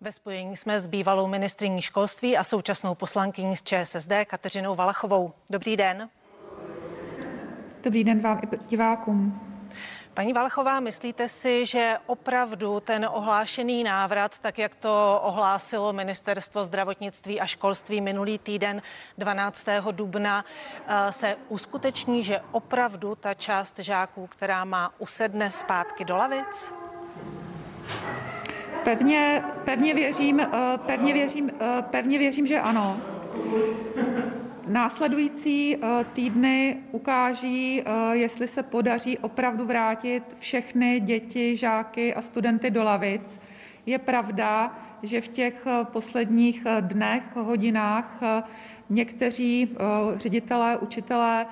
Ve spojení jsme s bývalou ministriní školství a současnou poslankyní z ČSSD Kateřinou Valachovou. Dobrý den. Dobrý den vám i divákům. Paní Valchová, myslíte si, že opravdu ten ohlášený návrat, tak jak to ohlásilo Ministerstvo zdravotnictví a školství minulý týden 12. dubna, eh, se uskuteční, že opravdu ta část žáků, která má usedne zpátky do lavic? Pevně, pevně, věřím, eh, pevně, věřím, eh, pevně věřím, že ano. Následující eh, týdny ukáží, jestli se podaří opravdu vrátit všechny děti, žáky a studenty do lavic. Je pravda, že v těch posledních dnech, hodinách někteří ředitelé, učitelé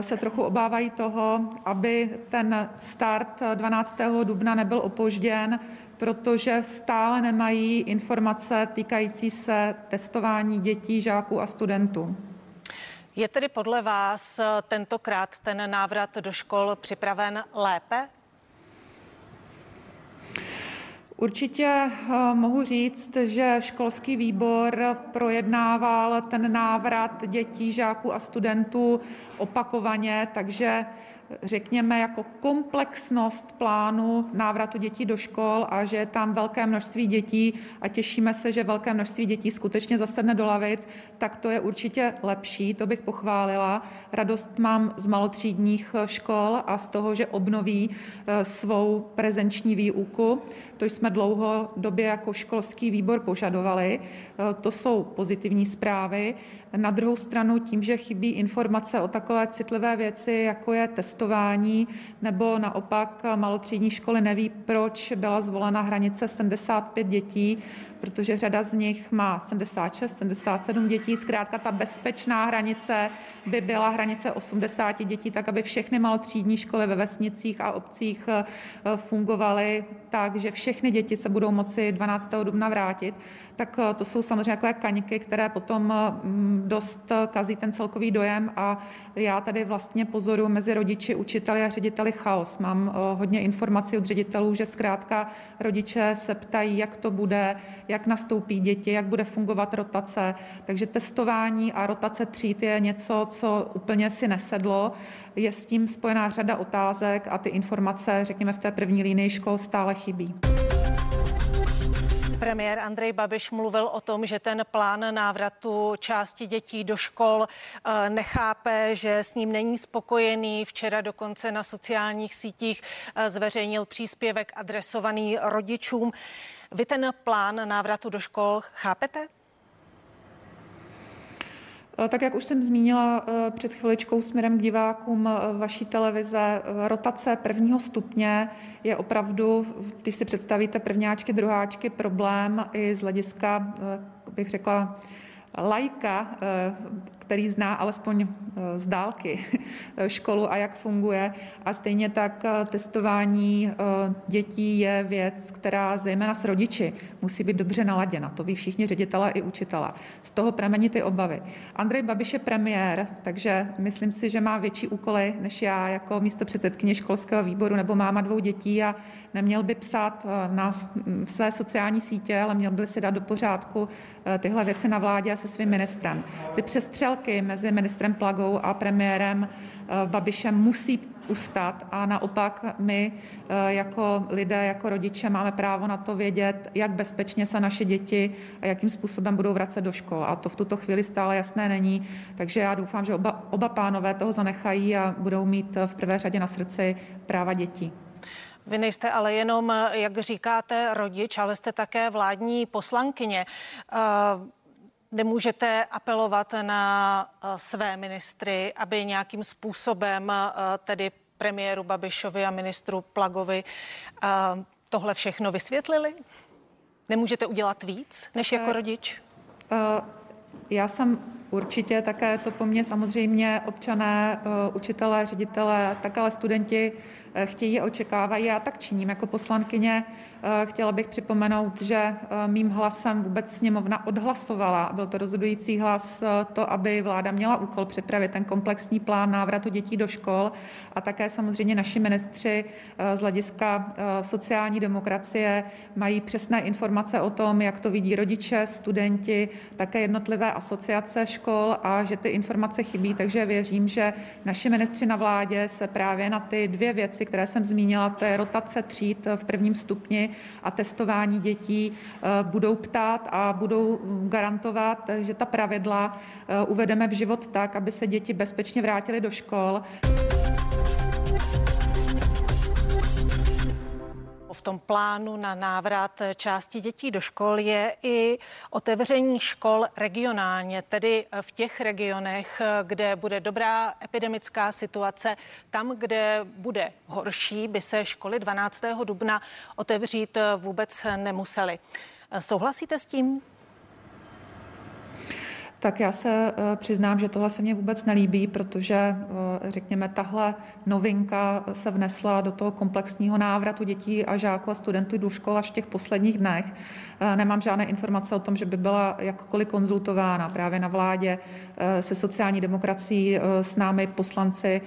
se trochu obávají toho, aby ten start 12. dubna nebyl opožděn, protože stále nemají informace týkající se testování dětí, žáků a studentů. Je tedy podle vás tentokrát ten návrat do škol připraven lépe? Určitě eh, mohu říct, že školský výbor projednával ten návrat dětí, žáků a studentů opakovaně, takže řekněme, jako komplexnost plánu návratu dětí do škol a že je tam velké množství dětí a těšíme se, že velké množství dětí skutečně zasedne do lavic, tak to je určitě lepší, to bych pochválila. Radost mám z malotřídních škol a z toho, že obnoví eh, svou prezenční výuku. To jsme dlouhodobě jako školský výbor požadovali. Eh, to jsou pozitivní zprávy. Na druhou stranu tím, že chybí informace o takové citlivé věci, jako je testování, nebo naopak malotřídní školy neví, proč byla zvolena hranice 75 dětí, protože řada z nich má 76, 77 dětí. Zkrátka ta bezpečná hranice by byla hranice 80 dětí, tak aby všechny malotřídní školy ve vesnicích a obcích eh, fungovaly tak, že všechny děti se budou moci 12. dubna vrátit. Tak eh, to jsou samozřejmě takové kaňky, které potom mm, dost kazí ten celkový dojem a já tady vlastně pozoru mezi rodiči, učiteli a řediteli chaos. Mám eh, hodně informací od ředitelů, že zkrátka rodiče se ptají, jak to bude, jak nastoupí děti, jak bude fungovat rotace. Takže testování a rotace tříd je něco, co úplně si nesedlo. Je s tím spojená řada otázek a ty informace, řekněme, v té první línii škol stále chybí. Premiér Andrej Babiš mluvil o tom, že ten plán návratu části dětí do škol eh, nechápe, že s ním není spokojený. Včera dokonce na sociálních sítích eh, zveřejnil příspěvek adresovaný rodičům. Vy ten plán návratu do škol chápete? Eh, tak jak už jsem zmínila eh, před chviličkou směrem k divákům eh, vaší televize, rotace prvního stupně je opravdu, když si představíte prvňáčky, druháčky, problém i z hlediska, bych řekla, lajka, který zná alespoň eh, z dálky školu a jak funguje. A stejně tak eh, testování eh, dětí je věc, která zejména s rodiči musí být dobře naladěna. To ví všichni ředitelé i učitelé. Z toho pramení ty obavy. Andrej Babiš je premiér, takže myslím si, že má větší úkoly než já jako místo předsedkyně školského výboru nebo máma dvou dětí a neměl by psát na mm, své sociální sítě, ale měl by si dát do pořádku tyhle věci na vládě a se svým ministrem. Ty přestřel války mezi ministrem Plagou a premiérem eh, Babišem musí ustat a naopak my eh, jako lidé, jako rodiče máme právo na to vědět, jak bezpečně se naše děti a jakým způsobem budou vracet do škol. A to v tuto chvíli stále jasné není. Takže já doufám, že oba, oba pánové toho zanechají a budou mít v prvé řadě na srdci práva dětí. Vy nejste ale jenom, jak říkáte, rodič, ale jste také vládní poslankyně. Uh, Nemůžete apelovat na eh, své ministry, aby nějakým způsobem eh, tedy premiéru Babišovi a ministru Plagovi eh, tohle všechno vysvětlili? Nemůžete udělat víc než jako rodič? Já jsem určitě také to po mně samozřejmě občané, učitelé, ředitelé, tak ale studenti chtějí a očekávají. Já tak činím jako poslankyně. Chtěla bych připomenout, že mým hlasem vůbec sněmovna odhlasovala, byl to rozhodující hlas, to, aby vláda měla úkol připravit ten komplexní plán návratu dětí do škol a také samozřejmě naši ministři z hlediska sociální demokracie mají přesné informace o tom, jak to vidí rodiče, studenti, také jednotlivé asociace škol a že ty informace chybí, takže věřím, že naši ministři na vládě se právě na ty dvě věci, které jsem zmínila, to je rotace tříd v prvním stupni a testování dětí, eh, budou ptát a budou garantovat, že ta pravidla eh, uvedeme v život tak, aby se děti bezpečně vrátily do škol. Tom plánu na návrat části dětí do škol je i otevření škol regionálně, tedy v těch regionech, kde bude dobrá epidemická situace. Tam, kde bude horší, by se školy 12. dubna otevřít vůbec nemusely. Souhlasíte s tím? Tak já se eh, přiznám, že tohle se mně vůbec nelíbí, protože, eh, řekněme, tahle novinka se vnesla do toho komplexního návratu dětí a žáků a studentů do škol až v těch posledních dnech. Eh, nemám žádné informace o tom, že by byla jakkoliv konzultována právě na vládě se sociální demokracií, s námi poslanci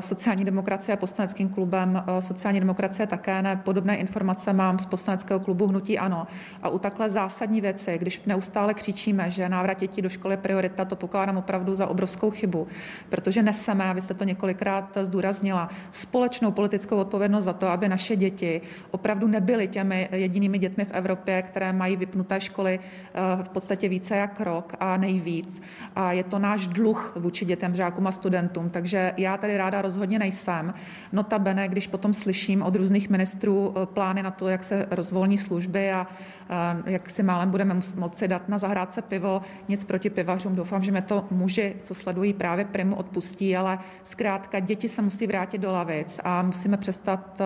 sociální demokracie a poslaneckým klubem sociální demokracie také ne. Podobné informace mám z poslaneckého klubu Hnutí Ano. A u takhle zásadní věci, když neustále křičíme, že návrat dětí do škol škol priorita, to pokládám opravdu za obrovskou chybu, protože neseme, a vy jste to několikrát zdůraznila, společnou politickou odpovědnost za to, aby naše děti opravdu nebyly těmi jedinými dětmi v Evropě, které mají vypnuté školy eh, v podstatě více jak rok a nejvíc. A je to náš dluh vůči dětem, žákům a studentům. Takže já tady ráda rozhodně nejsem. Notabene, když potom slyším od různých ministrů eh, plány na to, jak se rozvolní služby a eh, jak si málem budeme moci dát na zahrádce pivo, nic proti pivařům. Doufám, že mě to muži, co sledují právě primu, odpustí, ale zkrátka děti se musí vrátit do lavic a musíme přestat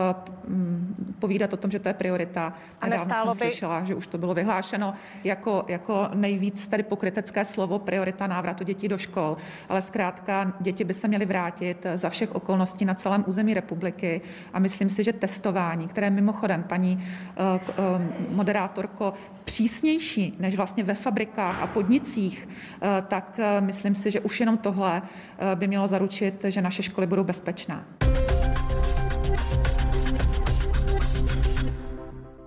mm, povídat o tom, že to je priorita. A nestálo by... slyšela, že už to bylo vyhlášeno jako, jako nejvíc tady pokrytecké slovo priorita návratu dětí do škol. Ale zkrátka děti by se měly vrátit za všech okolností na celém území republiky a myslím si, že testování, které mimochodem paní uh, moderátorko přísnější než vlastně ve fabrikách a podnicích, Eh, tak eh, myslím si, že už jenom tohle eh, by mělo zaručit, že naše školy budou bezpečné.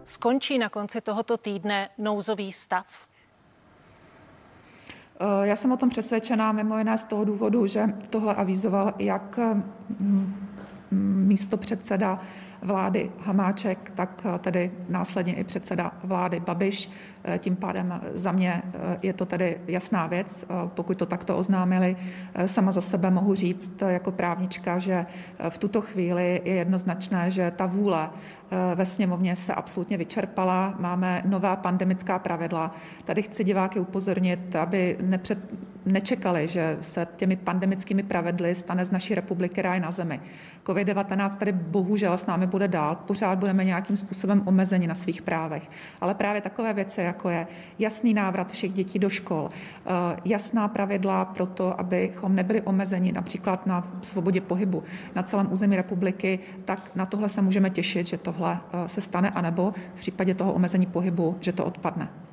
Skončí na konci tohoto týdne nouzový stav? Já jsem o tom přesvědčená mimo jiné z toho důvodu, že tohle avizoval jak místo předseda vlády Hamáček, tak eh, tedy následně i předseda vlády Babiš. Eh, tím pádem za mě eh, je to tedy jasná věc, pokud to takto oznámili. Sama za sebe mohu říct jako právnička, že v tuto chvíli je jednoznačné, že ta vůle ve sněmovně se absolutně vyčerpala. Máme nová pandemická pravidla. Tady chci diváky upozornit, aby nepřed, nečekali, že se těmi pandemickými pravidly stane z naší republiky ráj na zemi. COVID-19 tady bohužel s námi bude dál. Pořád budeme nějakým způsobem omezeni na svých právech. Ale právě takové věci, jako je jasný návrat všech dětí do škol, eh, jasná pravidla pro to, abychom nebyli omezeni například na svobodě pohybu na celém území republiky, tak na tohle se můžeme těšit, že tohle eh, se stane, anebo v případě toho omezení pohybu, že to odpadne.